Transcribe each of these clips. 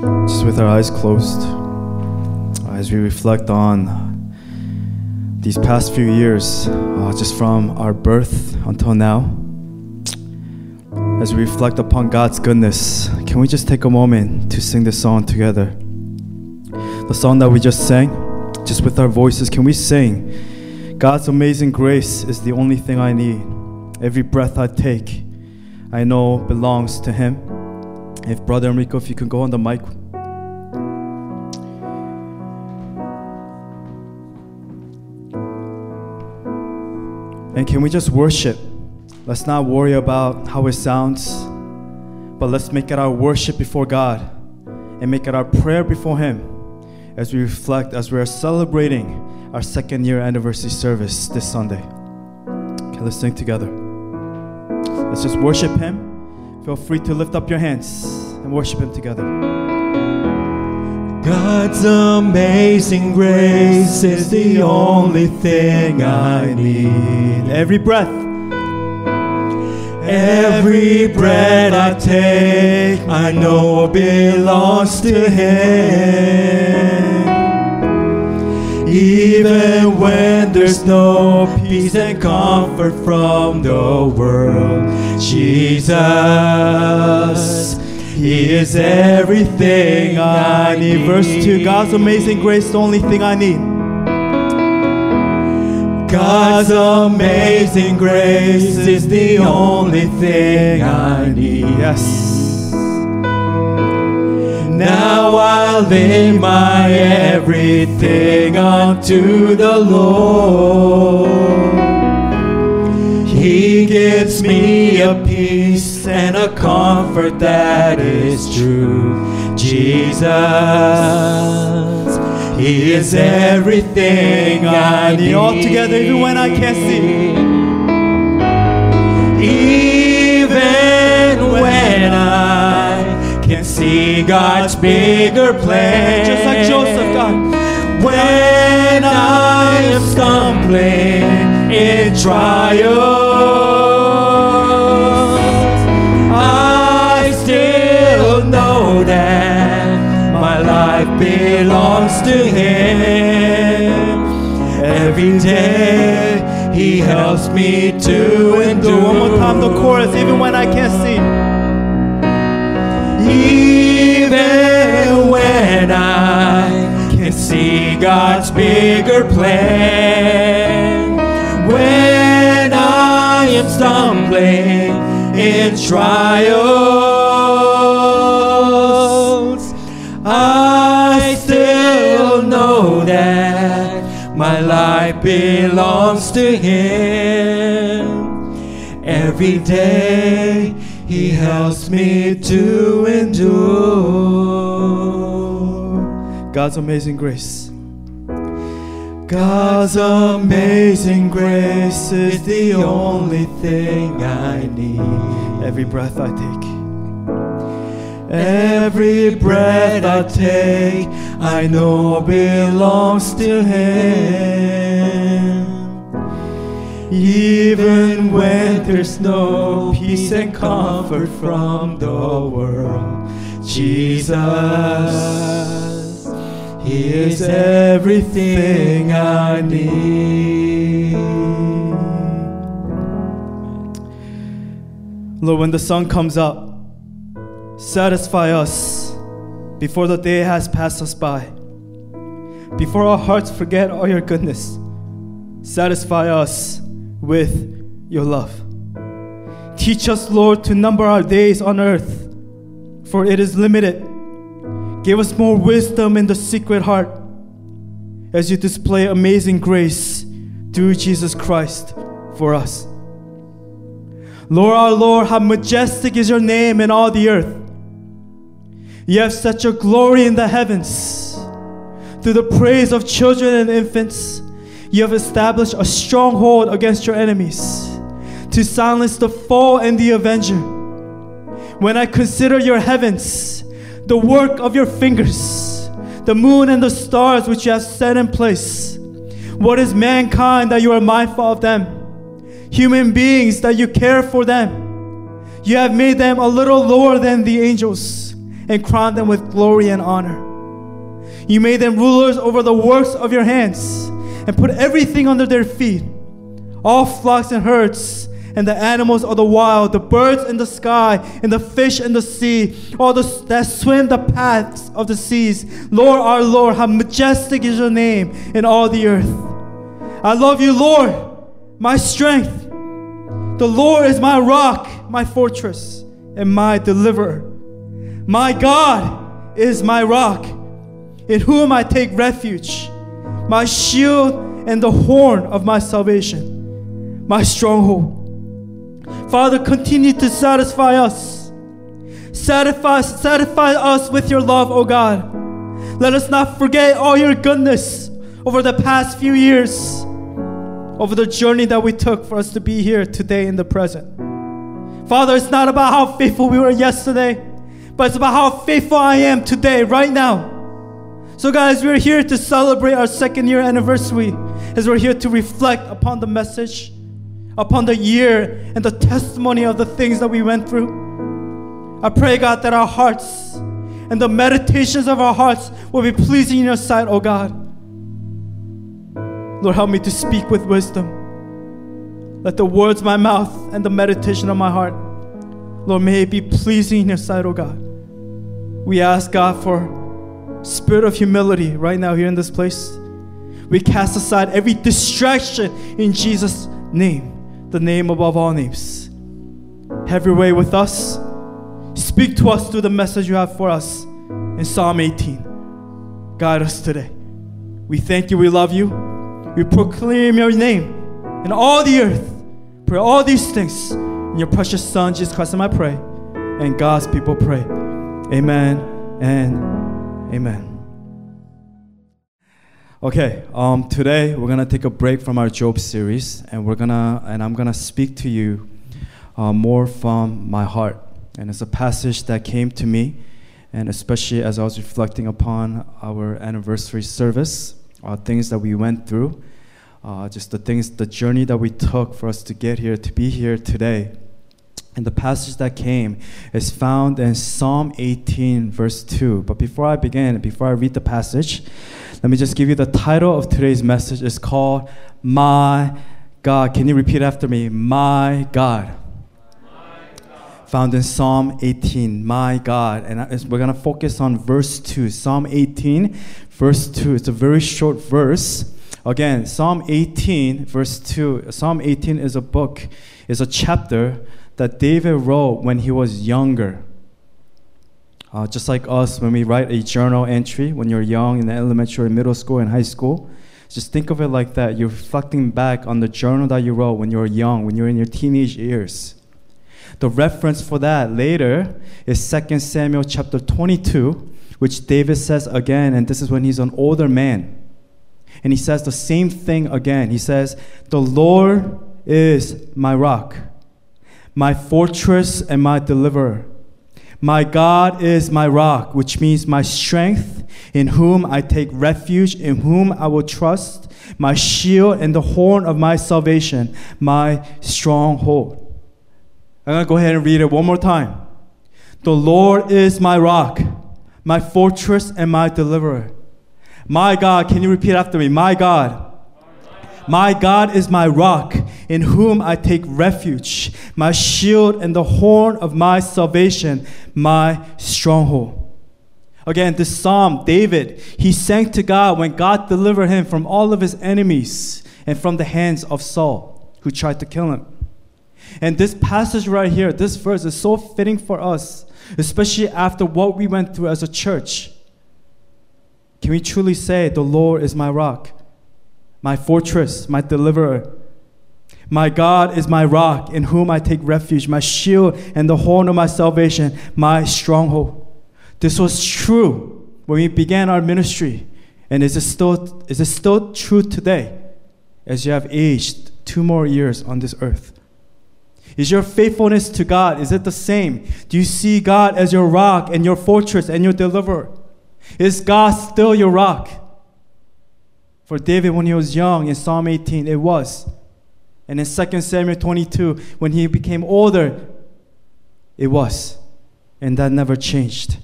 just with our eyes closed, as we reflect on these past few years, uh, just from our birth until now, as we reflect upon God's goodness, can we just take a moment to sing this song together? The song that we just sang, just with our voices, can we sing? God's amazing grace is the only thing I need. Every breath I take, I know belongs to Him. If Brother Enrico, if you can go on the mic. And can we just worship? Let's not worry about how it sounds, but let's make it our worship before God and make it our prayer before Him as we reflect, as we are celebrating our second year anniversary service this Sunday. Okay, let's sing together. Let's just worship Him. Feel free to lift up your hands and worship Him together. God's amazing grace is the only thing I need. Every breath, Every breath I take, I know belongs to Him. Even when there's no peace and comfort from the world, Jesus, He is everything I need. verse 2 God's amazing grace, the only thing I need. God's amazing grace is the only thing I need. Yes. Now I lay my everything unto the Lord. He gives me a peace and a comfort that is true. Jesus, He is everything I need. All together, even when I can't see. Even when I can see God's bigger plan. Just like Joseph, God. When I am stumbling in trials, I still know that my life belongs to Him. Every day He helps me to endure. One more time, the chorus, even when I can't see. Even when I can see God's bigger plan, when I am stumbling in trials, I still know that my life belongs to Him. Every day He helps me to endure. God's amazing grace. God's amazing grace is the only thing I need. Every breath I take. Every breath I take, I know belongs to Him. Even when there's no peace and comfort from the world, Jesus, He is everything I need. Lord, when the sun comes up, satisfy us before the day has passed us by. Before our hearts forget all your goodness, satisfy us with your love. Teach us, Lord, to number our days on earth, for it is limited. Give us more wisdom in the secret heart as you display amazing grace through Jesus Christ for us. Lord our Lord, how majestic is your name in all the earth. You have set your glory in the heavens. Through the praise of children and infants, you have established a stronghold against your enemies to silence the foe and the avenger. When I consider your heavens, the work of your fingers, the moon and the stars which you have set in place, what is mankind that you are mindful of them? Human beings that you care for them. You have made them a little lower than the angels and crowned them with glory and honor. You made them rulers over the works of your hands and put everything under their feet all flocks and herds, and the animals of the wild, the birds in the sky, and the fish in the sea, all the, that swim the paths of the seas. Lord, our Lord, how majestic is your name in all the earth. I love you, Lord, my strength. The Lord is my rock, my fortress, and my deliverer. My God is my rock, in whom I take refuge, my shield and the horn of my salvation, my stronghold. Father, continue to satisfy us. Satisfy, satisfy us with your love, O God. Let us not forget all your goodness over the past few years, over the journey that we took for us to be here today in the present. Father, it's not about how faithful we were yesterday, but it's about how faithful I am today, right now. So, guys, we're here to celebrate our second year anniversary as we're here to reflect upon the message, upon the year, and the testimony of the things that we went through. I pray, God, that our hearts and the meditations of our hearts will be pleasing in your sight, oh God. Lord, help me to speak with wisdom. Let the words of my mouth and the meditation of my heart, Lord, may it be pleasing in your sight, oh God. We ask God for spirit of humility right now here in this place. We cast aside every distraction in Jesus' name, the name above all names. Have your way with us. Speak to us through the message you have for us in Psalm 18. Guide us today. We thank you, we love you. We proclaim your name in all the earth. Pray all these things in your precious Son, Jesus Christ, and I pray. And God's people pray. Amen and amen. Okay, um, today we're gonna take a break from our Job series, and we're gonna and I'm gonna speak to you uh, more from my heart. And it's a passage that came to me, and especially as I was reflecting upon our anniversary service, uh, things that we went through, uh, just the things, the journey that we took for us to get here, to be here today. And the passage that came is found in Psalm 18, verse 2. But before I begin, before I read the passage, let me just give you the title of today's message. It's called My God. Can you repeat after me? My God. Found in Psalm 18, my God. And we're going to focus on verse 2. Psalm 18, verse 2. It's a very short verse. Again, Psalm 18, verse 2. Psalm 18 is a book, is a chapter that David wrote when he was younger. Uh, just like us, when we write a journal entry when you're young in elementary, middle school, and high school, just think of it like that. You're reflecting back on the journal that you wrote when you were young, when you were in your teenage years. The reference for that later is 2 Samuel chapter 22, which David says again, and this is when he's an older man. And he says the same thing again. He says, The Lord is my rock, my fortress, and my deliverer. My God is my rock, which means my strength, in whom I take refuge, in whom I will trust, my shield and the horn of my salvation, my stronghold. I'm going to go ahead and read it one more time. The Lord is my rock, my fortress, and my deliverer. My God, can you repeat after me? My God. My God is my rock, in whom I take refuge, my shield and the horn of my salvation, my stronghold. Again, this psalm, David, he sang to God when God delivered him from all of his enemies and from the hands of Saul, who tried to kill him. And this passage right here, this verse is so fitting for us, especially after what we went through as a church. Can we truly say, The Lord is my rock, my fortress, my deliverer? My God is my rock, in whom I take refuge, my shield and the horn of my salvation, my stronghold. This was true when we began our ministry. And is it still, is it still true today as you have aged two more years on this earth? Is your faithfulness to God, is it the same? Do you see God as your rock and your fortress and your deliverer? Is God still your rock? For David, when he was young in Psalm 18, it was. And in 2 Samuel 22, when he became older, it was. And that never changed.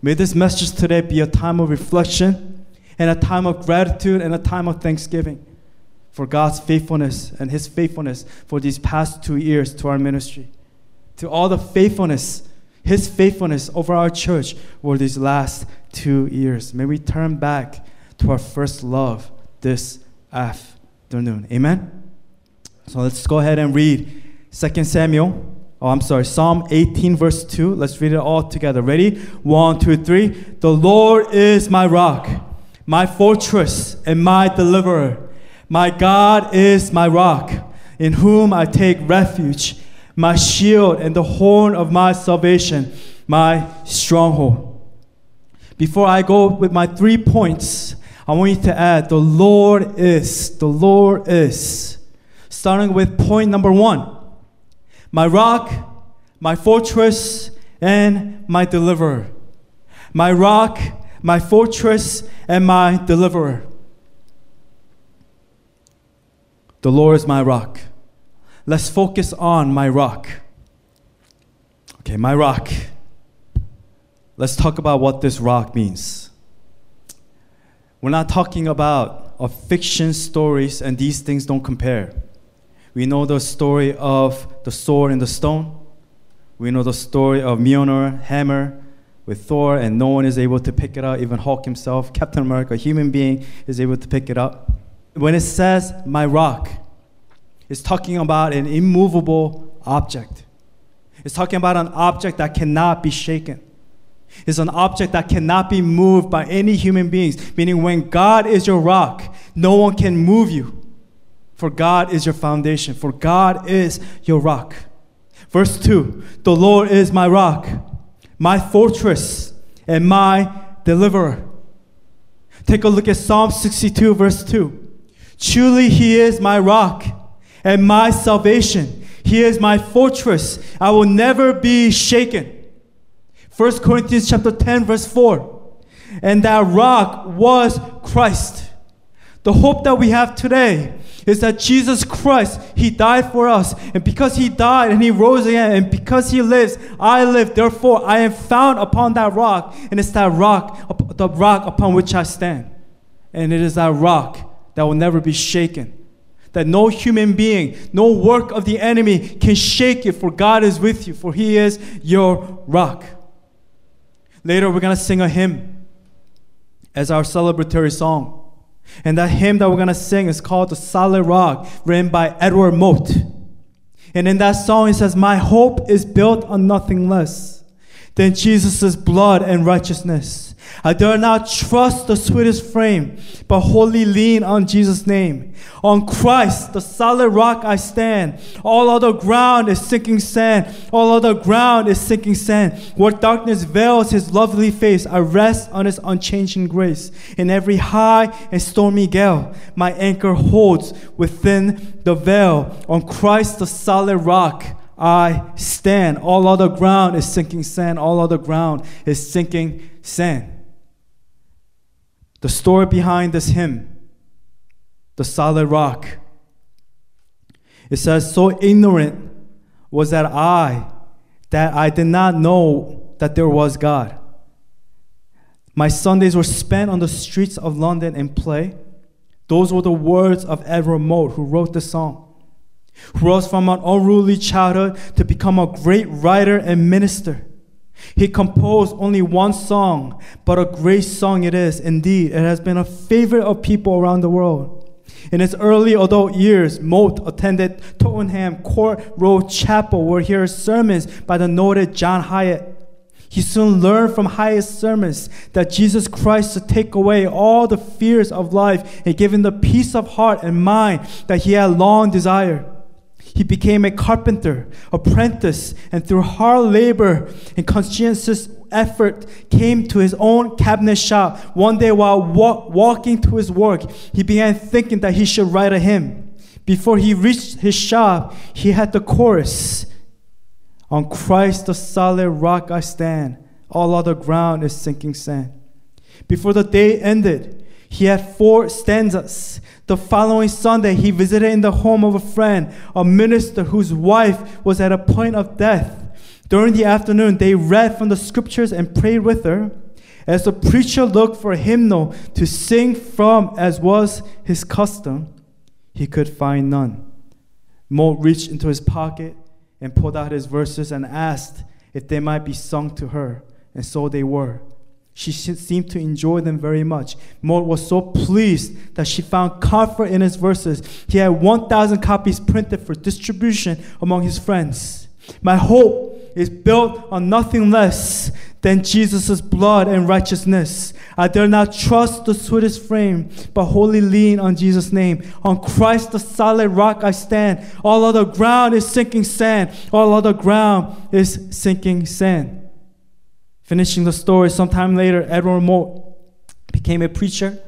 May this message today be a time of reflection and a time of gratitude and a time of thanksgiving for God's faithfulness and His faithfulness for these past two years to our ministry. To all the faithfulness, His faithfulness over our church over these last two years. May we turn back to our first love this afternoon. Amen? So let's go ahead and read 2 Samuel. Oh, I'm sorry, Psalm 18, verse 2. Let's read it all together. Ready? One, two, three. The Lord is my rock, my fortress, and my deliverer. My God is my rock, in whom I take refuge, my shield and the horn of my salvation, my stronghold. Before I go with my three points, I want you to add the Lord is, the Lord is. Starting with point number one my rock, my fortress, and my deliverer. My rock, my fortress, and my deliverer. The Lord is my rock. Let's focus on my rock. Okay, my rock. Let's talk about what this rock means. We're not talking about a fiction stories, and these things don't compare. We know the story of the sword and the stone. We know the story of Mjolnir hammer with Thor, and no one is able to pick it up. Even Hulk himself, Captain America, a human being, is able to pick it up. When it says my rock, it's talking about an immovable object. It's talking about an object that cannot be shaken. It's an object that cannot be moved by any human beings, meaning when God is your rock, no one can move you. For God is your foundation, for God is your rock. Verse 2 The Lord is my rock, my fortress, and my deliverer. Take a look at Psalm 62, verse 2. Truly, He is my rock and my salvation. He is my fortress. I will never be shaken. 1 Corinthians chapter 10 verse 4. And that rock was Christ. The hope that we have today is that Jesus Christ, He died for us. And because He died and He rose again, and because He lives, I live. Therefore, I am found upon that rock. And it's that rock, the rock upon which I stand. And it is that rock that will never be shaken. That no human being, no work of the enemy can shake it, for God is with you, for He is your rock. Later, we're going to sing a hymn as our celebratory song. And that hymn that we're going to sing is called The Solid Rock, written by Edward Mote. And in that song, it says, My hope is built on nothing less than Jesus' blood and righteousness. I dare not trust the sweetest frame, but wholly lean on Jesus' name. On Christ, the solid rock I stand. All other ground is sinking sand. All other ground is sinking sand. Where darkness veils his lovely face, I rest on his unchanging grace. In every high and stormy gale, my anchor holds within the veil. On Christ, the solid rock, I stand. All other ground is sinking sand. All other ground is sinking sand. The story behind this hymn, the solid rock. It says, So ignorant was that I, that I did not know that there was God. My Sundays were spent on the streets of London in play. Those were the words of Edward Mote, who wrote the song, who rose from an unruly childhood to become a great writer and minister. He composed only one song, but a great song it is. Indeed, it has been a favorite of people around the world. In his early adult years, Mote attended Tottenham Court Road Chapel, where he heard sermons by the noted John Hyatt. He soon learned from Hyatt's sermons that Jesus Christ to take away all the fears of life and give him the peace of heart and mind that he had long desired. He became a carpenter, apprentice, and through hard labor and conscientious effort came to his own cabinet shop. One day while wa- walking to his work, he began thinking that he should write a hymn. Before he reached his shop, he had the chorus On Christ the solid rock I stand, all other ground is sinking sand. Before the day ended, he had four stanzas. The following Sunday, he visited in the home of a friend, a minister whose wife was at a point of death. During the afternoon, they read from the scriptures and prayed with her. As the preacher looked for a hymnal to sing from, as was his custom, he could find none. Mote reached into his pocket and pulled out his verses and asked if they might be sung to her, and so they were. She seemed to enjoy them very much. Mote was so pleased that she found comfort in his verses. He had 1,000 copies printed for distribution among his friends. My hope is built on nothing less than Jesus' blood and righteousness. I dare not trust the sweetest frame, but wholly lean on Jesus' name. On Christ, the solid rock, I stand. All other ground is sinking sand. All other ground is sinking sand. Finishing the story, sometime later, Edward Mote became a preacher.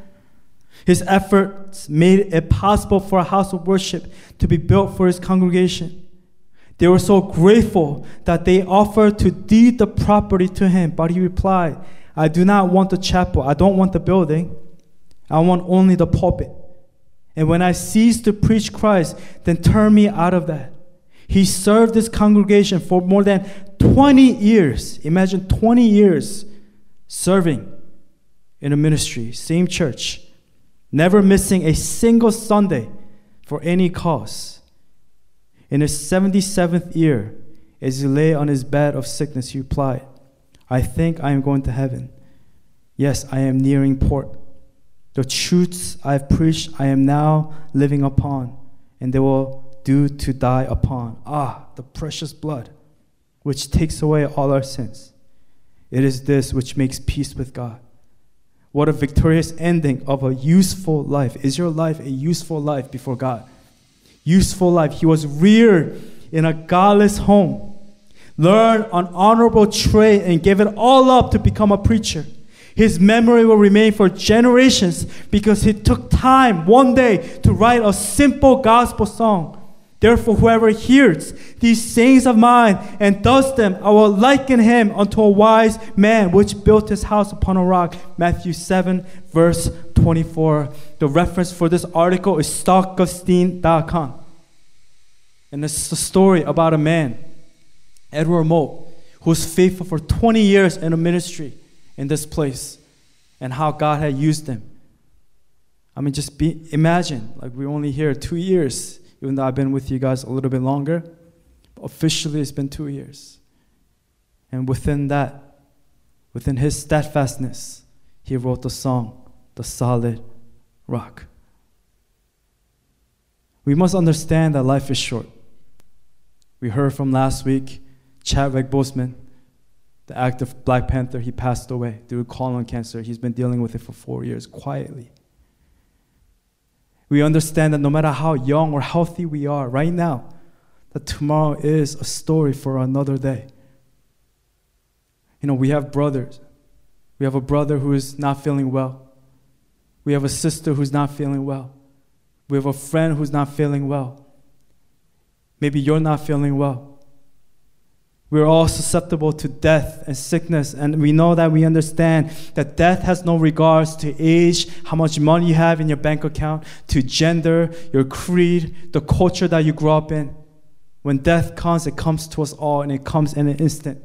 His efforts made it possible for a house of worship to be built for his congregation. They were so grateful that they offered to deed the property to him, but he replied, I do not want the chapel. I don't want the building. I want only the pulpit. And when I cease to preach Christ, then turn me out of that. He served this congregation for more than 20 years. Imagine 20 years serving in a ministry, same church, never missing a single Sunday for any cause. In his 77th year, as he lay on his bed of sickness, he replied, I think I am going to heaven. Yes, I am nearing port. The truths I have preached, I am now living upon, and they will due to die upon. Ah, the precious blood, which takes away all our sins. It is this which makes peace with God. What a victorious ending of a useful life. Is your life a useful life before God? Useful life. He was reared in a godless home, learned an honorable trade, and gave it all up to become a preacher. His memory will remain for generations because he took time one day to write a simple gospel song Therefore, whoever hears these sayings of mine and does them, I will liken him unto a wise man which built his house upon a rock. Matthew 7, verse 24. The reference for this article is StAugustine.com. And it's a story about a man, Edward Mote, who was faithful for 20 years in a ministry in this place and how God had used him. I mean, just be, imagine, like we're only here two years even though I've been with you guys a little bit longer. Officially, it's been two years. And within that, within his steadfastness, he wrote the song, The Solid Rock. We must understand that life is short. We heard from last week Chadwick Boseman, the actor Black Panther, he passed away due to colon cancer. He's been dealing with it for four years quietly. We understand that no matter how young or healthy we are right now, that tomorrow is a story for another day. You know, we have brothers. We have a brother who is not feeling well. We have a sister who's not feeling well. We have a friend who's not feeling well. Maybe you're not feeling well. We're all susceptible to death and sickness, and we know that we understand that death has no regards to age, how much money you have in your bank account, to gender, your creed, the culture that you grew up in. When death comes, it comes to us all, and it comes in an instant.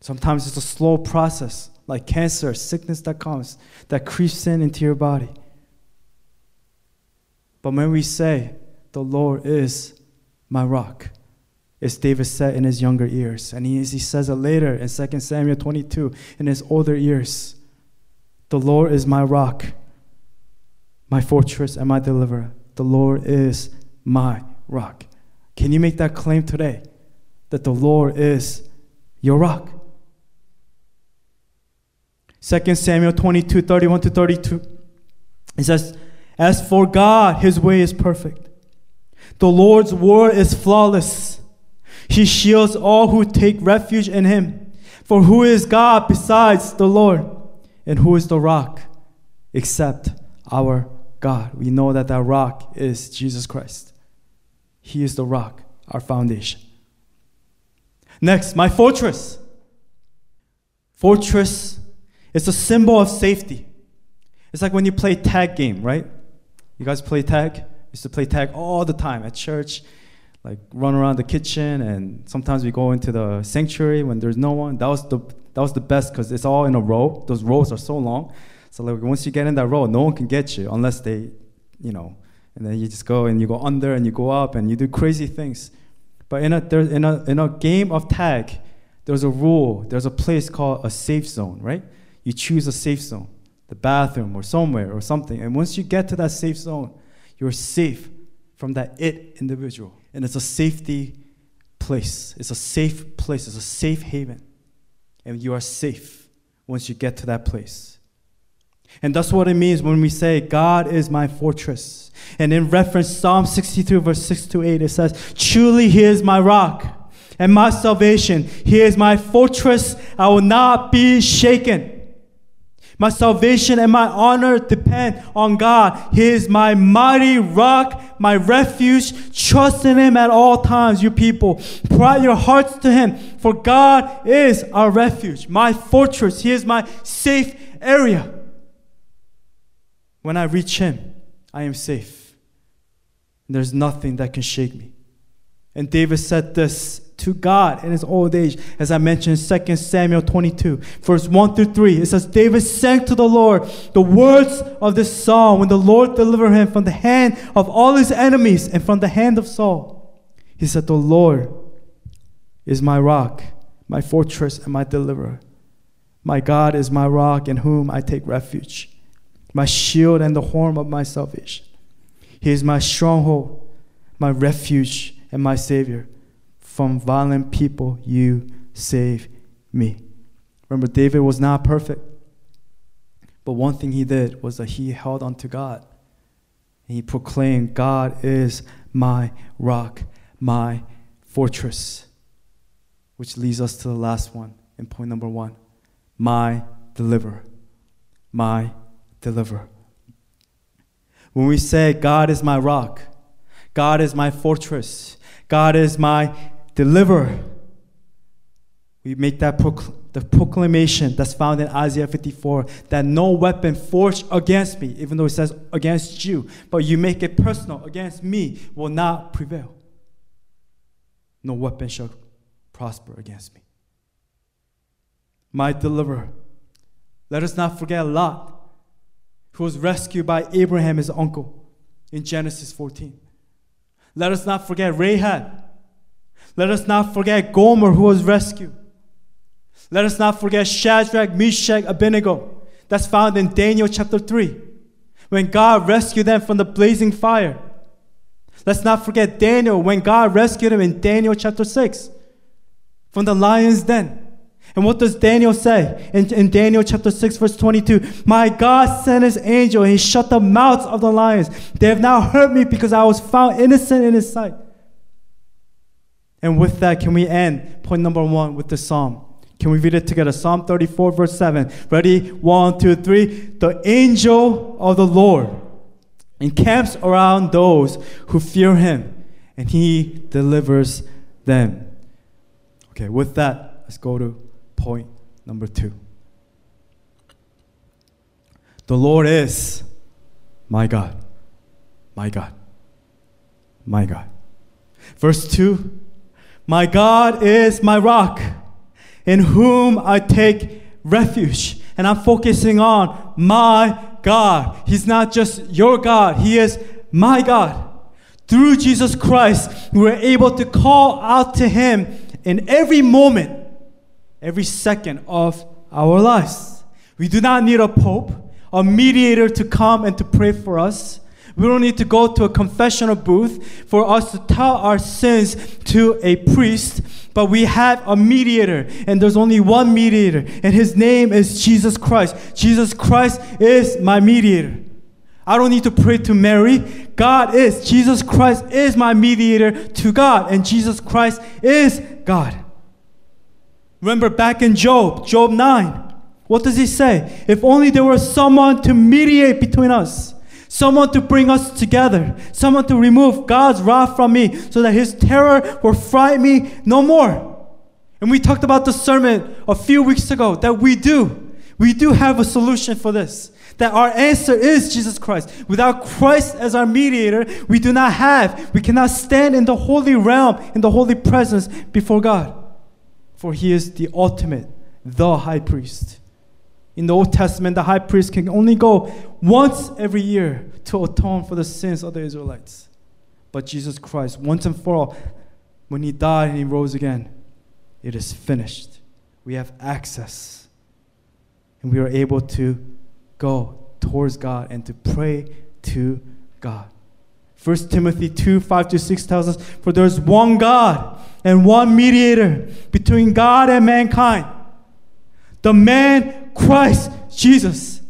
Sometimes it's a slow process, like cancer, sickness that comes, that creeps in into your body. But when we say, The Lord is my rock, as David said in his younger years. And he, he says it later in 2 Samuel 22 in his older years. The Lord is my rock, my fortress, and my deliverer. The Lord is my rock. Can you make that claim today? That the Lord is your rock. 2 Samuel 22, 31 to 32. It says, As for God, his way is perfect. The Lord's word is flawless. He shields all who take refuge in him. For who is God besides the Lord? And who is the rock except our God? We know that that rock is Jesus Christ. He is the rock, our foundation. Next, my fortress. Fortress is a symbol of safety. It's like when you play tag game, right? You guys play tag? used to play tag all the time at church, like run around the kitchen, and sometimes we go into the sanctuary when there's no one. That was the that was the best because it's all in a row. Those rows are so long, so like once you get in that row, no one can get you unless they, you know, and then you just go and you go under and you go up and you do crazy things. But in a there, in a in a game of tag, there's a rule. There's a place called a safe zone, right? You choose a safe zone, the bathroom or somewhere or something, and once you get to that safe zone, you're safe from that it individual, and it's a safety place. It's a safe place. It's a safe haven, and you are safe once you get to that place. And that's what it means when we say, God is my fortress. And in reference, Psalm 63, verse 6 to 8, it says, Truly he is my rock and my salvation. He is my fortress. I will not be shaken. My salvation and my honor depend on God. He is my mighty rock, my refuge. Trust in Him at all times, you people. Pour out your hearts to Him, for God is our refuge, my fortress. He is my safe area. When I reach Him, I am safe. There's nothing that can shake me. And David said this to God in his old age, as I mentioned 2 Samuel 22, verse 1 through 3. It says, David sang to the Lord the words of this song when the Lord delivered him from the hand of all his enemies and from the hand of Saul. He said, The Lord is my rock, my fortress, and my deliverer. My God is my rock in whom I take refuge, my shield and the horn of my salvation. He is my stronghold, my refuge, and my Savior. From violent people, you save me. Remember, David was not perfect. But one thing he did was that he held on to God. And he proclaimed, God is my rock, my fortress. Which leads us to the last one in point number one my deliverer. My deliverer. When we say, God is my rock, God is my fortress, God is my deliverer. We make that procl- the proclamation that's found in Isaiah 54 that no weapon forged against me, even though it says against you, but you make it personal against me, will not prevail. No weapon shall prosper against me. My deliverer. Let us not forget Lot, who was rescued by Abraham, his uncle, in Genesis 14. Let us not forget Rahab let us not forget Gomer, who was rescued. Let us not forget Shadrach, Meshach, Abednego. That's found in Daniel chapter 3, when God rescued them from the blazing fire. Let's not forget Daniel, when God rescued him in Daniel chapter 6 from the lion's den. And what does Daniel say in, in Daniel chapter 6, verse 22? My God sent his angel, and he shut the mouths of the lions. They have now hurt me because I was found innocent in his sight. And with that, can we end point number one with the psalm? Can we read it together? Psalm 34, verse 7. Ready? One, two, three. The angel of the Lord encamps around those who fear him, and he delivers them. Okay, with that, let's go to point number two. The Lord is my God, my God, my God. Verse 2 my God is my rock, in whom I take refuge. And I'm focusing on my God. He's not just your God, He is my God. Through Jesus Christ, we're able to call out to Him in every moment, every second of our lives. We do not need a pope, a mediator to come and to pray for us. We don't need to go to a confessional booth for us to tell our sins to a priest, but we have a mediator, and there's only one mediator, and his name is Jesus Christ. Jesus Christ is my mediator. I don't need to pray to Mary. God is. Jesus Christ is my mediator to God, and Jesus Christ is God. Remember back in Job, Job 9, what does he say? If only there were someone to mediate between us someone to bring us together, someone to remove God's wrath from me so that his terror will frighten me no more. And we talked about the sermon a few weeks ago that we do. We do have a solution for this. that our answer is Jesus Christ. Without Christ as our mediator, we do not have, we cannot stand in the holy realm, in the holy presence before God. For he is the ultimate, the high priest. In the Old Testament, the high priest can only go once every year to atone for the sins of the Israelites. But Jesus Christ, once and for all, when he died and he rose again, it is finished. We have access. And we are able to go towards God and to pray to God. 1 Timothy 2 5 to 6 tells us, For there is one God and one mediator between God and mankind, the man Christ Jesus,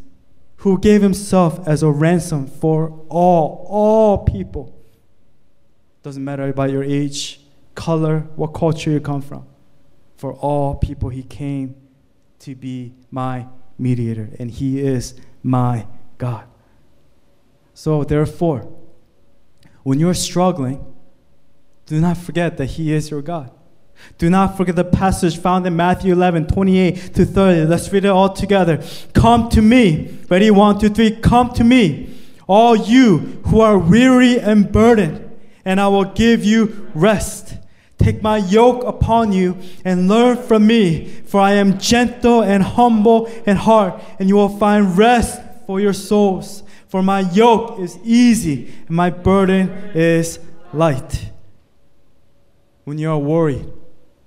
who gave himself as a ransom for all, all people. Doesn't matter about your age, color, what culture you come from. For all people, he came to be my mediator, and he is my God. So, therefore, when you're struggling, do not forget that he is your God. Do not forget the passage found in Matthew 11, 28 to 30. Let's read it all together. Come to me. Ready? One, two, three. Come to me, all you who are weary and burdened, and I will give you rest. Take my yoke upon you and learn from me, for I am gentle and humble in heart, and you will find rest for your souls. For my yoke is easy and my burden is light. When you are worried,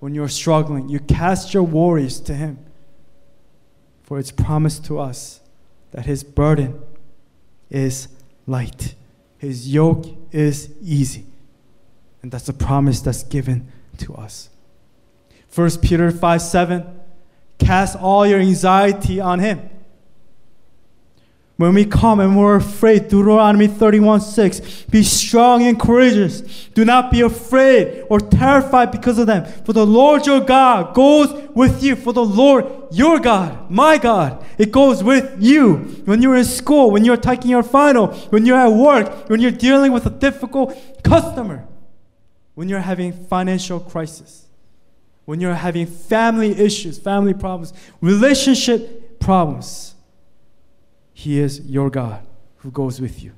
when you're struggling, you cast your worries to Him. For it's promised to us that His burden is light, His yoke is easy. And that's a promise that's given to us. 1 Peter 5 7 Cast all your anxiety on Him when we come and we're afraid, Deuteronomy 31 6, be strong and courageous. Do not be afraid or terrified because of them. For the Lord your God goes with you. For the Lord your God, my God, it goes with you. When you're in school, when you're taking your final, when you're at work, when you're dealing with a difficult customer, when you're having financial crisis, when you're having family issues, family problems, relationship problems he is your God who goes with you,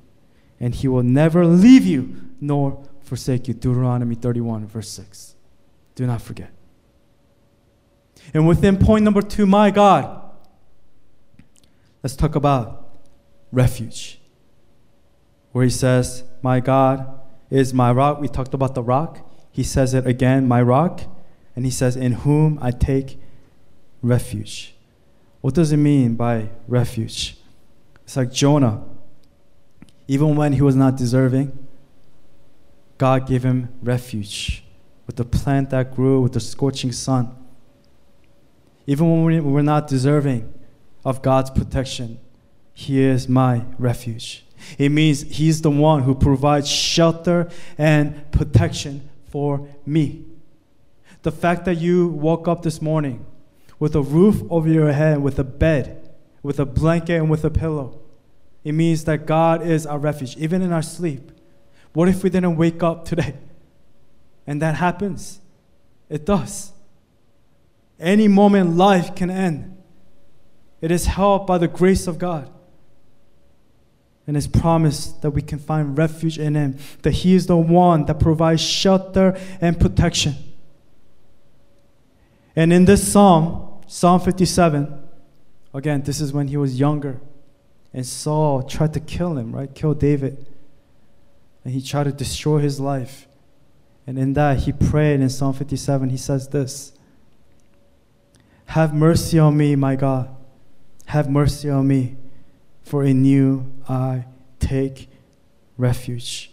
and He will never leave you nor forsake you. Deuteronomy 31, verse 6. Do not forget. And within point number two, my God, let's talk about refuge. Where He says, My God is my rock. We talked about the rock. He says it again, my rock. And He says, In whom I take refuge. What does it mean by refuge? It's like Jonah. Even when he was not deserving, God gave him refuge with the plant that grew with the scorching sun. Even when we're not deserving of God's protection, He is my refuge. It means He's the one who provides shelter and protection for me. The fact that you woke up this morning with a roof over your head, with a bed, with a blanket and with a pillow. It means that God is our refuge, even in our sleep. What if we didn't wake up today? And that happens. It does. Any moment, life can end. It is helped by the grace of God. And His promise that we can find refuge in Him, that He is the one that provides shelter and protection. And in this psalm, Psalm 57, Again, this is when he was younger. And Saul tried to kill him, right? Kill David. And he tried to destroy his life. And in that, he prayed in Psalm 57. He says this Have mercy on me, my God. Have mercy on me, for in you I take refuge.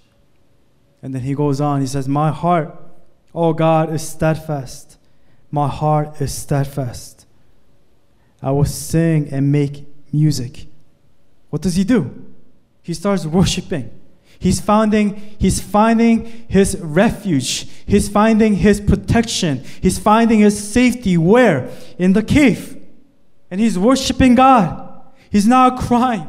And then he goes on. He says, My heart, oh God, is steadfast. My heart is steadfast. I will sing and make music. What does he do? He starts worshiping. He's finding, he's finding his refuge. He's finding his protection. He's finding his safety where? In the cave. And he's worshiping God. He's not crying.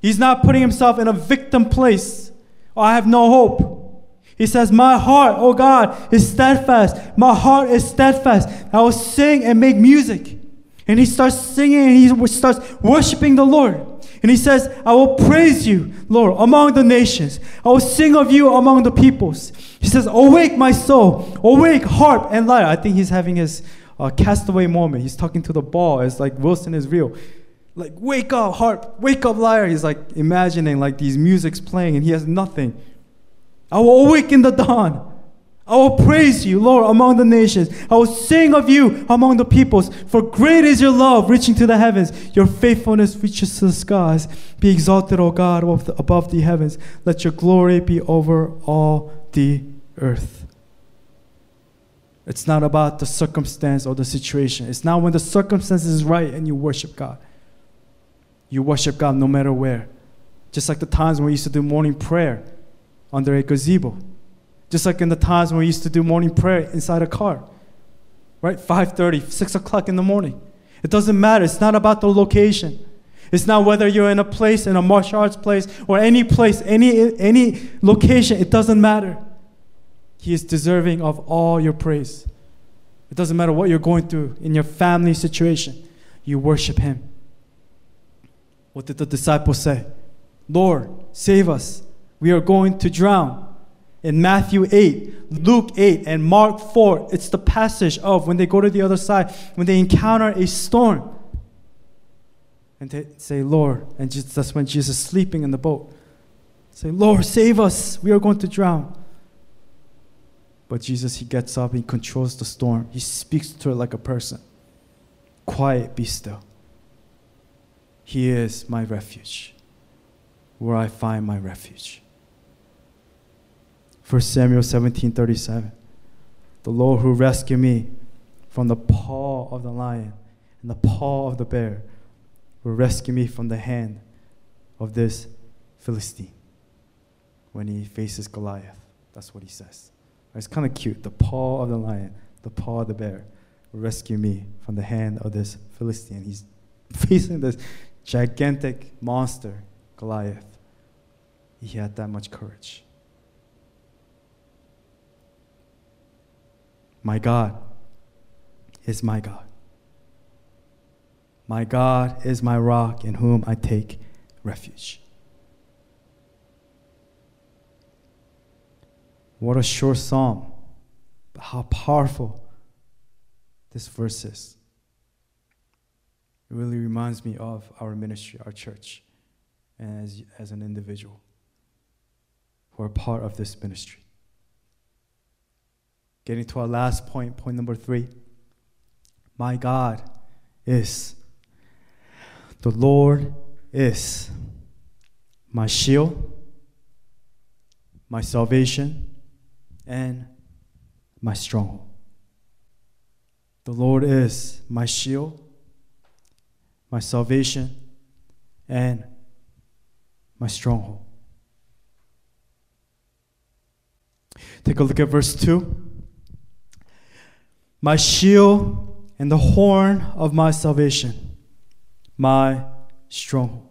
He's not putting himself in a victim place. Oh, I have no hope. He says, My heart, oh God, is steadfast. My heart is steadfast. I will sing and make music. And he starts singing and he starts worshiping the Lord. And he says, I will praise you, Lord, among the nations. I will sing of you among the peoples. He says, Awake, my soul. Awake, harp and lyre. I think he's having his uh, castaway moment. He's talking to the ball. It's like Wilson is real. Like, wake up, harp. Wake up, lyre. He's like imagining like these music's playing and he has nothing. I will awaken the dawn. I will praise you, Lord, among the nations. I will sing of you among the peoples. For great is your love, reaching to the heavens. Your faithfulness reaches to the skies. Be exalted, O God, above the heavens. Let your glory be over all the earth. It's not about the circumstance or the situation. It's not when the circumstance is right and you worship God. You worship God no matter where. Just like the times when we used to do morning prayer under a gazebo. Just like in the times when we used to do morning prayer inside a car. Right? 5:30, 6 o'clock in the morning. It doesn't matter. It's not about the location. It's not whether you're in a place, in a martial arts place, or any place, any, any location. It doesn't matter. He is deserving of all your praise. It doesn't matter what you're going through in your family situation. You worship Him. What did the disciples say? Lord, save us. We are going to drown in Matthew 8, Luke 8, and Mark 4. It's the passage of when they go to the other side, when they encounter a storm. And they say, Lord, and just, that's when Jesus is sleeping in the boat. Say, Lord, save us. We are going to drown. But Jesus, he gets up, he controls the storm. He speaks to it like a person. Quiet, be still. He is my refuge, where I find my refuge. 1 Samuel 17 37. The Lord who rescued me from the paw of the lion and the paw of the bear will rescue me from the hand of this Philistine when he faces Goliath. That's what he says. It's kind of cute. The paw of the lion, the paw of the bear will rescue me from the hand of this Philistine. He's facing this gigantic monster, Goliath. He had that much courage. My God is my God. My God is my rock in whom I take refuge. What a short psalm, but how powerful this verse is. It really reminds me of our ministry, our church, and as, as an individual who are part of this ministry. Getting to our last point, point number three. My God is, the Lord is my shield, my salvation, and my stronghold. The Lord is my shield, my salvation, and my stronghold. Take a look at verse 2 my shield and the horn of my salvation, my stronghold.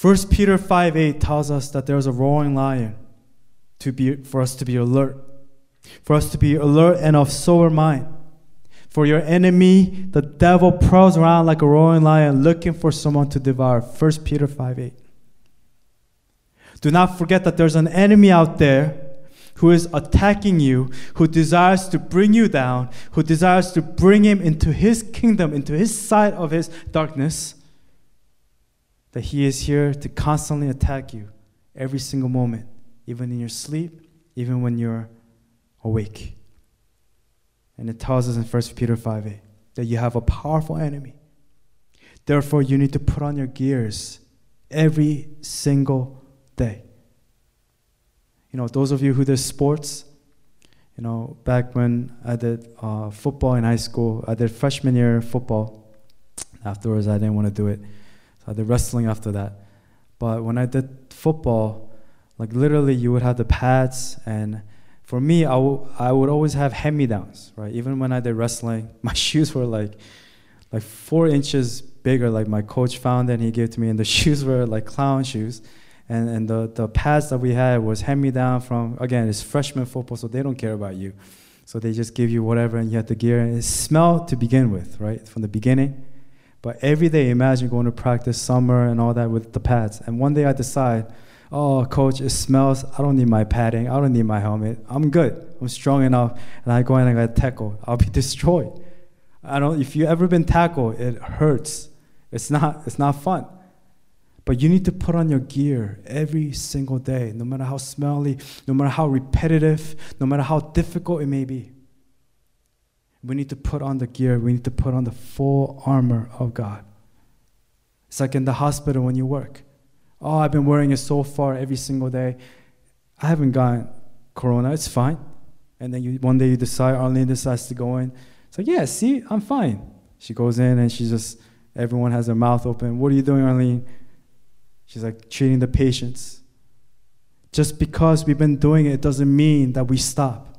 1 Peter 5 8 tells us that there's a roaring lion to be, for us to be alert, for us to be alert and of sober mind. For your enemy, the devil, prowls around like a roaring lion looking for someone to devour. 1 Peter 5 8. Do not forget that there's an enemy out there who is attacking you, who desires to bring you down, who desires to bring him into his kingdom, into his side of his darkness, that he is here to constantly attack you every single moment, even in your sleep, even when you're awake. And it tells us in 1 Peter 5 8 that you have a powerful enemy. Therefore, you need to put on your gears every single day you know, those of you who did sports, you know, back when I did uh, football in high school, I did freshman year football. Afterwards, I didn't want to do it. So I did wrestling after that. But when I did football, like literally, you would have the pads. And for me, I, w- I would always have hand me downs, right? Even when I did wrestling, my shoes were like, like four inches bigger. Like my coach found and he gave it to me, and the shoes were like clown shoes and, and the, the pads that we had was hand me down from again it's freshman football so they don't care about you so they just give you whatever and you have the gear and it smelled to begin with right from the beginning But every day, imagine going to practice summer and all that with the pads. And one day I decide, oh, coach, it smells. I don't need my padding. I don't need my helmet. I'm good. I'm strong enough. And I go in and I get tackled. I'll be destroyed. I don't. If you ever been tackled, it hurts. It's not. It's not fun. But you need to put on your gear every single day, no matter how smelly, no matter how repetitive, no matter how difficult it may be. We need to put on the gear, we need to put on the full armor of God. It's like in the hospital when you work. Oh, I've been wearing it so far every single day. I haven't gotten corona, it's fine. And then you, one day you decide, Arlene decides to go in. It's like, yeah, see, I'm fine. She goes in and she just, everyone has their mouth open. What are you doing, Arlene? She's like treating the patients. Just because we've been doing it, doesn't mean that we stop.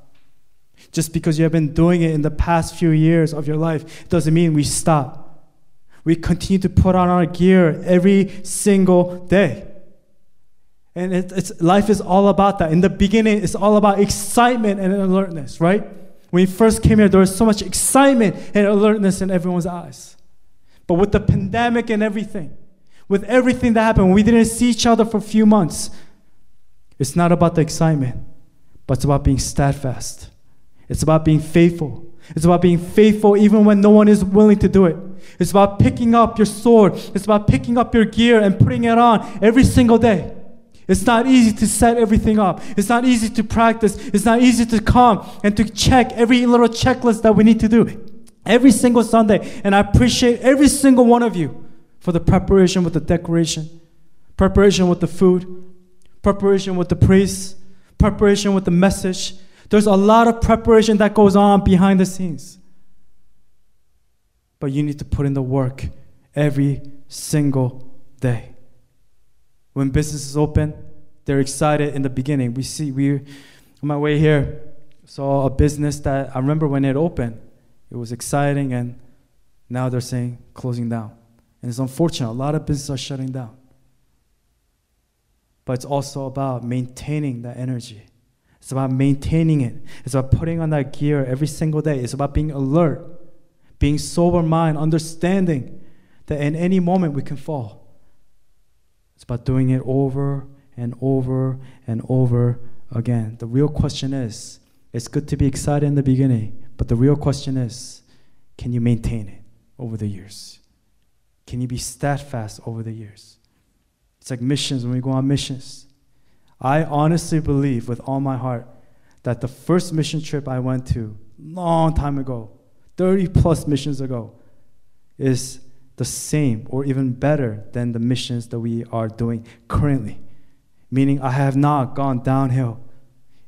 Just because you have been doing it in the past few years of your life, doesn't mean we stop. We continue to put on our gear every single day. And it, it's, life is all about that. In the beginning, it's all about excitement and alertness, right? When we first came here, there was so much excitement and alertness in everyone's eyes. But with the pandemic and everything, with everything that happened, we didn't see each other for a few months. It's not about the excitement, but it's about being steadfast. It's about being faithful. It's about being faithful even when no one is willing to do it. It's about picking up your sword. It's about picking up your gear and putting it on every single day. It's not easy to set everything up. It's not easy to practice. It's not easy to come and to check every little checklist that we need to do every single Sunday. And I appreciate every single one of you for the preparation with the decoration, preparation with the food, preparation with the praise, preparation with the message. There's a lot of preparation that goes on behind the scenes. But you need to put in the work every single day. When businesses open, they're excited in the beginning. We see, we, on my way here, saw a business that I remember when it opened, it was exciting, and now they're saying closing down. And it's unfortunate, a lot of businesses are shutting down. But it's also about maintaining that energy. It's about maintaining it. It's about putting on that gear every single day. It's about being alert, being sober mind, understanding that in any moment we can fall. It's about doing it over and over and over again. The real question is it's good to be excited in the beginning, but the real question is can you maintain it over the years? Can you be steadfast over the years? It's like missions when we go on missions. I honestly believe with all my heart that the first mission trip I went to long time ago, 30 plus missions ago, is the same or even better than the missions that we are doing currently. Meaning, I have not gone downhill.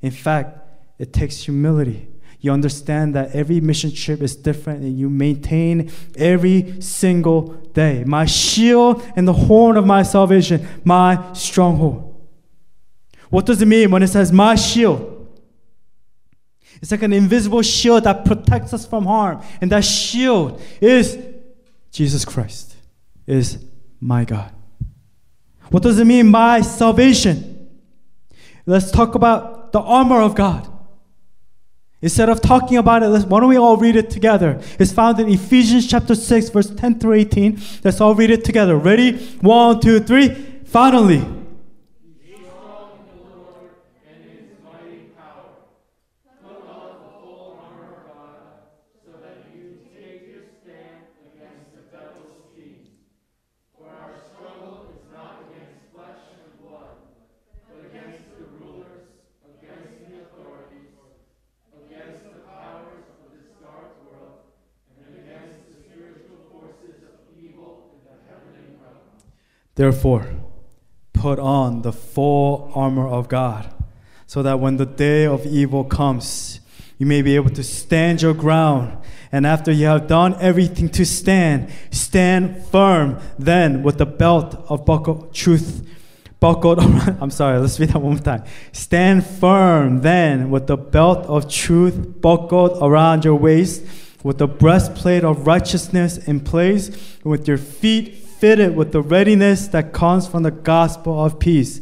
In fact, it takes humility you understand that every mission trip is different and you maintain every single day. My shield and the horn of my salvation, my stronghold. What does it mean when it says my shield? It's like an invisible shield that protects us from harm. And that shield is Jesus Christ, is my God. What does it mean, my salvation? Let's talk about the armor of God. Instead of talking about it, why don't we all read it together? It's found in Ephesians chapter 6, verse 10 through 18. Let's all read it together. Ready? One, two, three. Finally. Therefore, put on the full armor of God, so that when the day of evil comes, you may be able to stand your ground. And after you have done everything to stand, stand firm then with the belt of buckle, truth buckled around. I'm sorry, let's read that one more time. Stand firm then with the belt of truth buckled around your waist, with the breastplate of righteousness in place, with your feet fitted with the readiness that comes from the gospel of peace.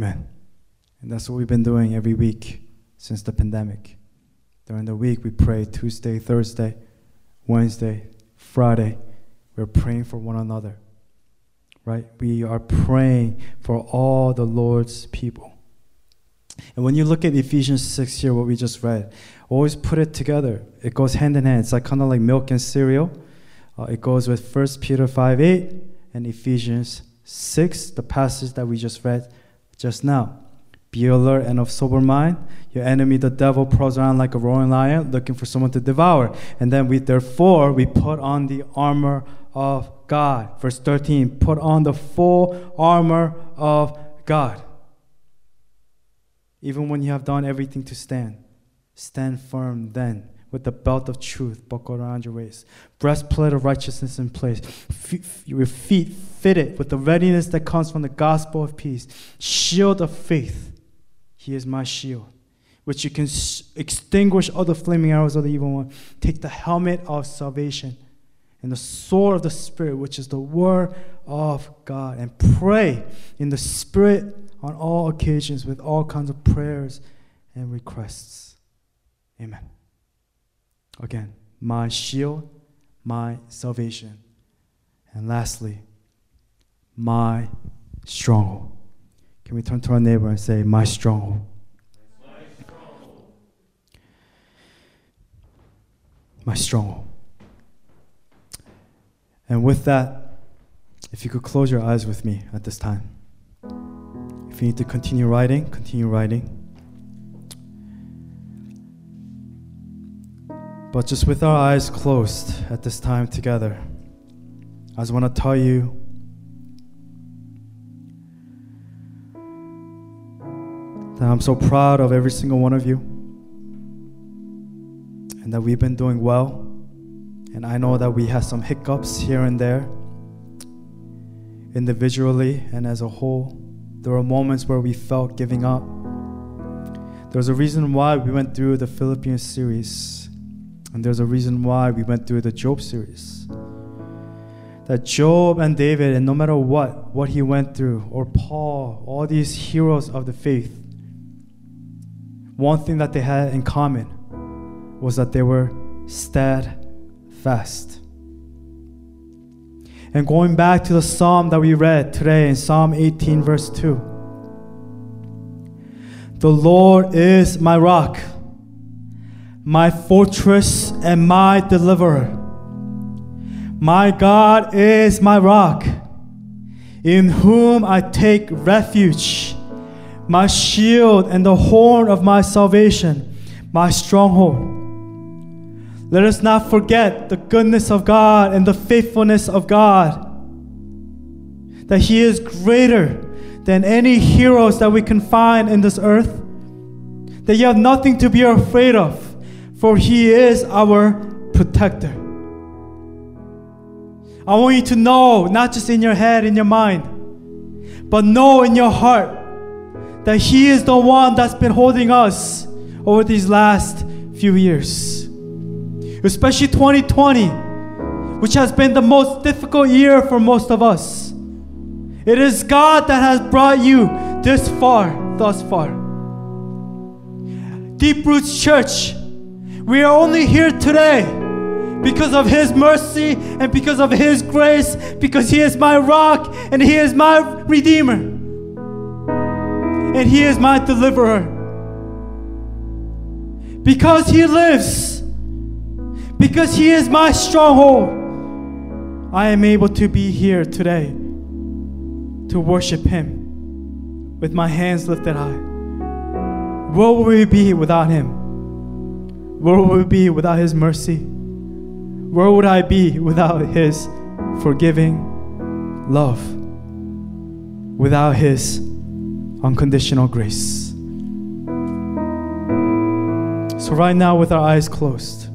Amen. And that's what we've been doing every week since the pandemic. During the week, we pray Tuesday, Thursday, Wednesday, Friday. We're praying for one another, right? We are praying for all the Lord's people. And when you look at Ephesians 6 here, what we just read, always put it together. It goes hand in hand. It's like kind of like milk and cereal. Uh, it goes with 1 Peter 5 8 and Ephesians 6, the passage that we just read just now. Be alert and of sober mind. Your enemy, the devil, prowls around like a roaring lion, looking for someone to devour. And then we, therefore, we put on the armor of God. Verse 13, put on the full armor of God. Even when you have done everything to stand, stand firm then with the belt of truth buckled around your waist, breastplate of righteousness in place, your feet fitted with the readiness that comes from the gospel of peace, shield of faith. He is my shield, which you can extinguish all the flaming arrows of the evil one. Take the helmet of salvation and the sword of the Spirit, which is the word of God, and pray in the Spirit on all occasions with all kinds of prayers and requests. Amen. Again, my shield, my salvation. And lastly, my stronghold. Can we turn to our neighbor and say, My stronghold? My stronghold. And with that, if you could close your eyes with me at this time. If you need to continue writing, continue writing. But just with our eyes closed at this time together, I just want to tell you that I'm so proud of every single one of you and that we've been doing well. And I know that we had some hiccups here and there, individually and as a whole. There were moments where we felt giving up. There's a reason why we went through the Philippians series and there's a reason why we went through the Job series. That Job and David, and no matter what, what he went through, or Paul, all these heroes of the faith, one thing that they had in common was that they were steadfast. And going back to the psalm that we read today in Psalm 18, verse 2 The Lord is my rock my fortress and my deliverer. My God is my rock, in whom I take refuge, my shield and the horn of my salvation, my stronghold. Let us not forget the goodness of God and the faithfulness of God. That He is greater than any heroes that we can find in this earth. That you have nothing to be afraid of for He is our protector. I want you to know, not just in your head, in your mind, but know in your heart that He is the one that's been holding us over these last few years. Especially 2020, which has been the most difficult year for most of us. It is God that has brought you this far, thus far. Deep Roots Church we are only here today because of His mercy and because of His grace, because He is my rock and He is my Redeemer. And He is my deliverer. Because He lives, because He is my stronghold, I am able to be here today to worship Him with my hands lifted high. Where would we be without Him? Where would we be without His mercy? Where would I be without His forgiving love? Without His unconditional grace? So, right now, with our eyes closed,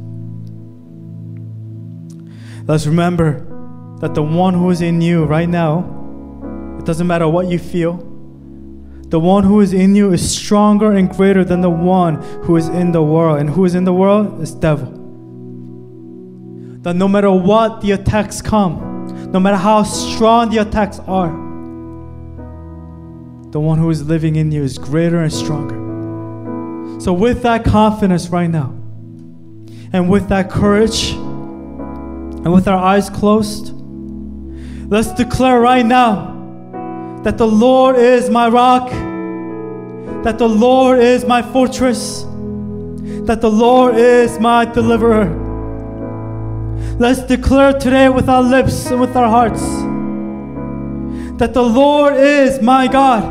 let's remember that the one who is in you right now, it doesn't matter what you feel, the one who is in you is stronger and greater than the one who is in the world. And who is in the world is devil. That no matter what the attacks come, no matter how strong the attacks are, the one who is living in you is greater and stronger. So, with that confidence right now, and with that courage, and with our eyes closed, let's declare right now that the Lord is my rock, that the Lord is my fortress, that the Lord is my deliverer. Let's declare today with our lips and with our hearts that the Lord is my God,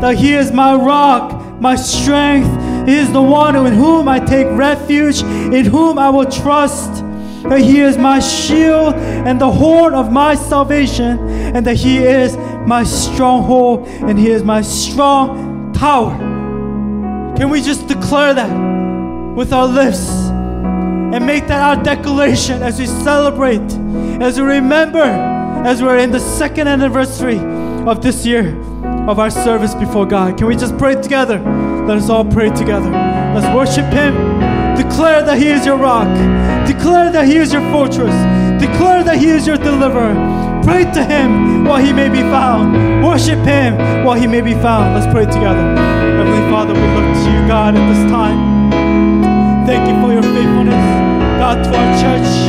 that He is my rock, my strength. He is the one in whom I take refuge, in whom I will trust that He is my shield and the horn of my salvation, and that He is my stronghold and He is my strong tower. Can we just declare that with our lips and make that our declaration as we celebrate, as we remember, as we're in the second anniversary of this year of our service before God? Can we just pray together? Let us all pray together. Let's worship Him. Declare that He is your rock. Declare that He is your fortress. Declare that He is your deliverer. Pray to Him while He may be found. Worship Him while He may be found. Let's pray together. Heavenly Father, we look to you, God, at this time. Thank you for your faithfulness, God, to our church.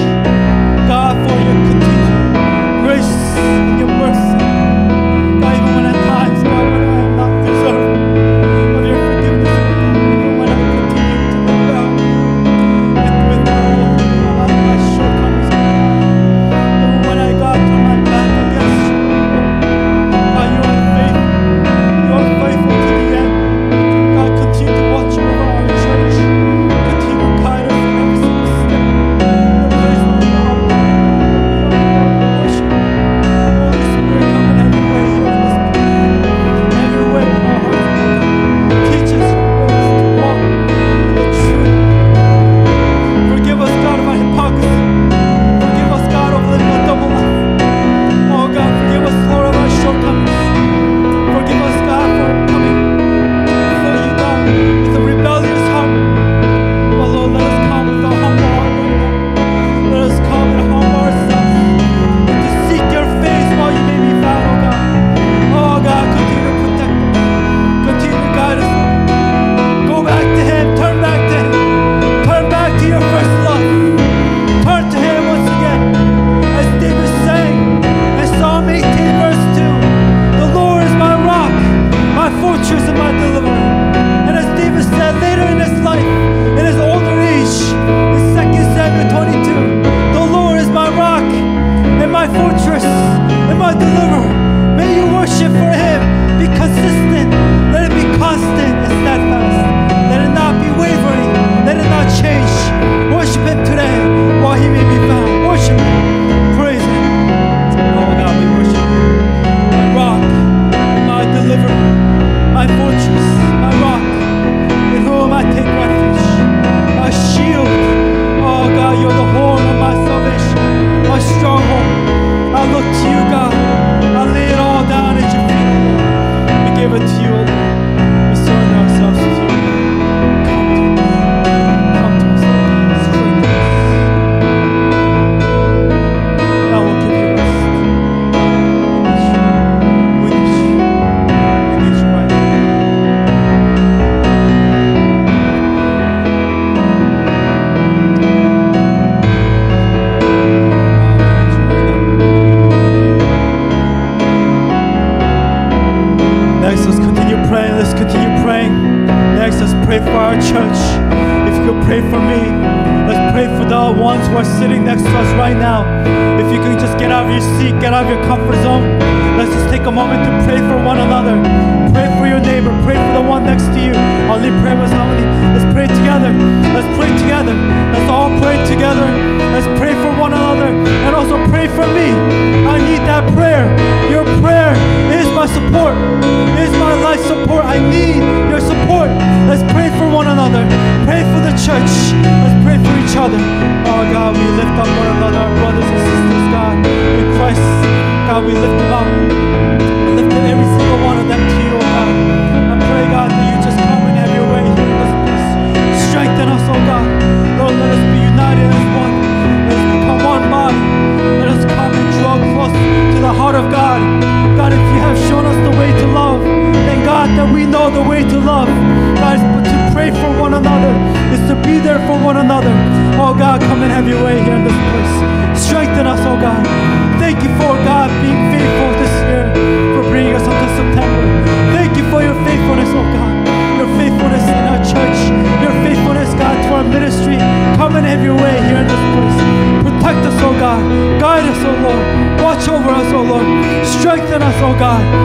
God.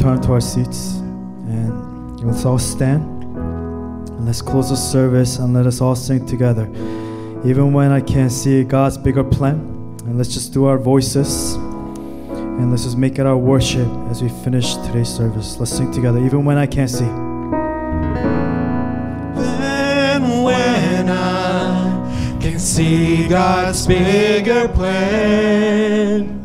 Return to our seats and let's all stand and let's close the service and let us all sing together. Even when I can't see God's bigger plan, and let's just do our voices and let's just make it our worship as we finish today's service. Let's sing together. Even when I can't see. Then when I can see God's bigger plan,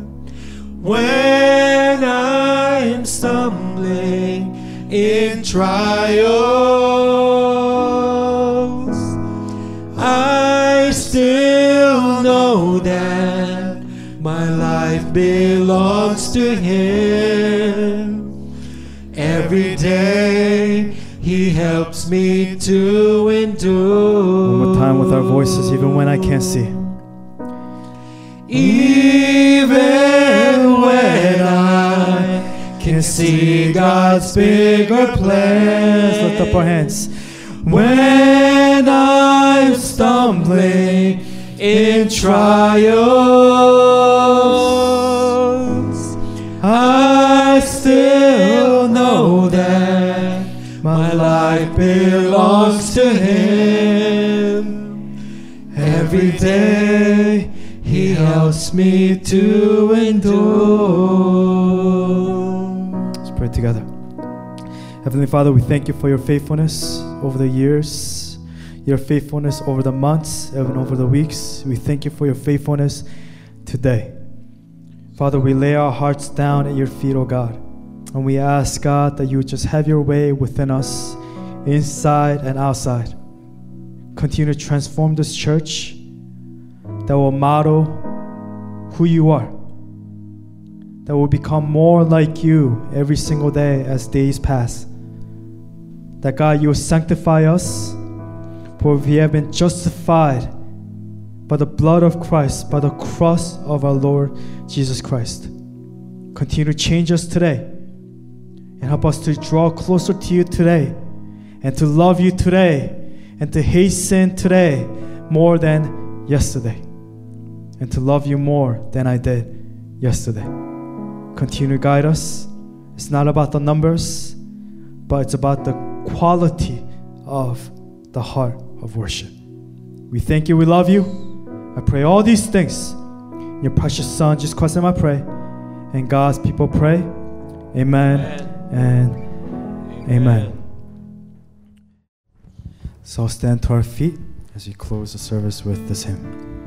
even when I can't see. Even when I can see God's bigger Let's lift up our hands. When I'm stumbling in trials, to endure. Let's pray together. Heavenly Father, we thank you for your faithfulness over the years, your faithfulness over the months, even over the weeks. We thank you for your faithfulness today. Father, we lay our hearts down at your feet, O God. And we ask, God, that you just have your way within us, inside and outside. Continue to transform this church that will model who you are that will become more like you every single day as days pass. That God, you will sanctify us, for we have been justified by the blood of Christ, by the cross of our Lord Jesus Christ. Continue to change us today and help us to draw closer to you today and to love you today and to hate sin today more than yesterday and to love you more than I did yesterday continue to guide us. It's not about the numbers, but it's about the quality of the heart of worship. We thank you, we love you. I pray all these things. Your precious Son, Jesus Christ, name I pray. And God's people pray. Amen, and amen. So stand to our feet as we close the service with this hymn.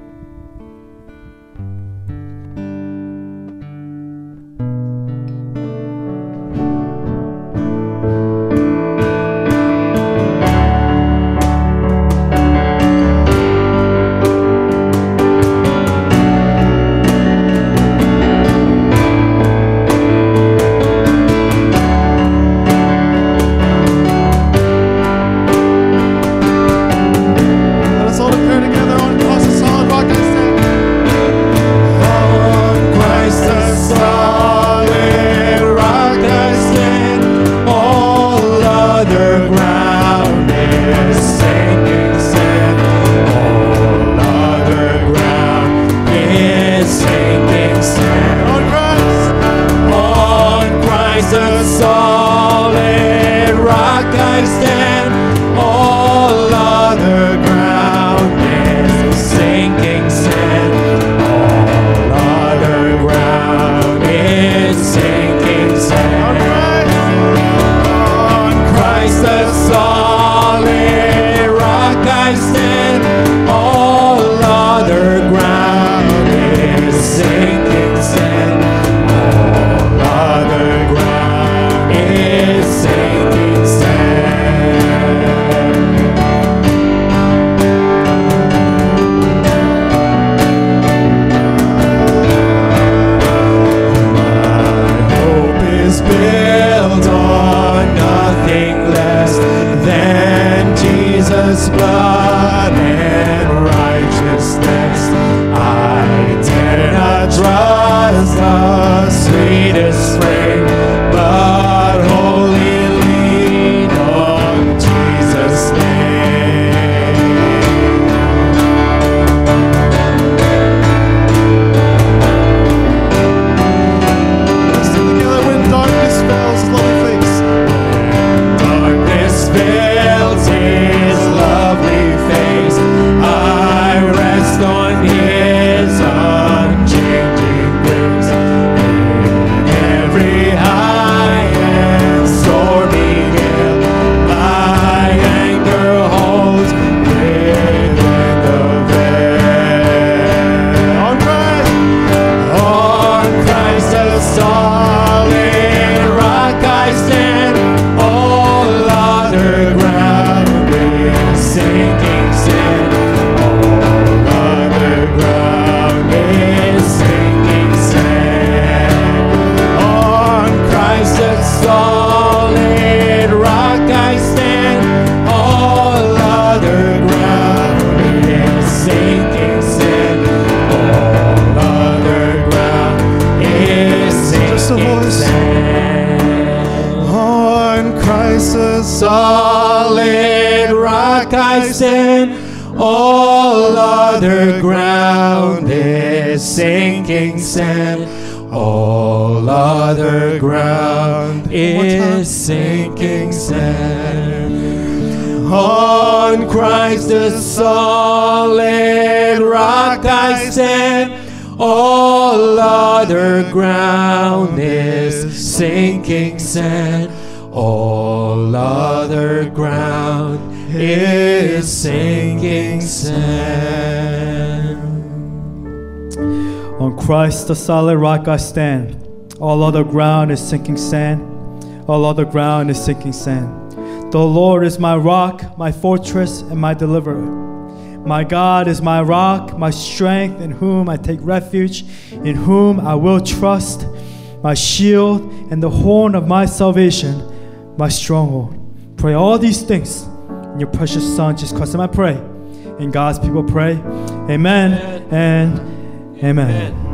Christ, the solid rock I stand. All other ground is sinking sand. All other ground is sinking sand. The Lord is my rock, my fortress, and my deliverer. My God is my rock, my strength, in whom I take refuge, in whom I will trust, my shield and the horn of my salvation, my stronghold. Pray all these things in your precious Son, Jesus Christ. And I pray. And God's people pray, Amen and Amen.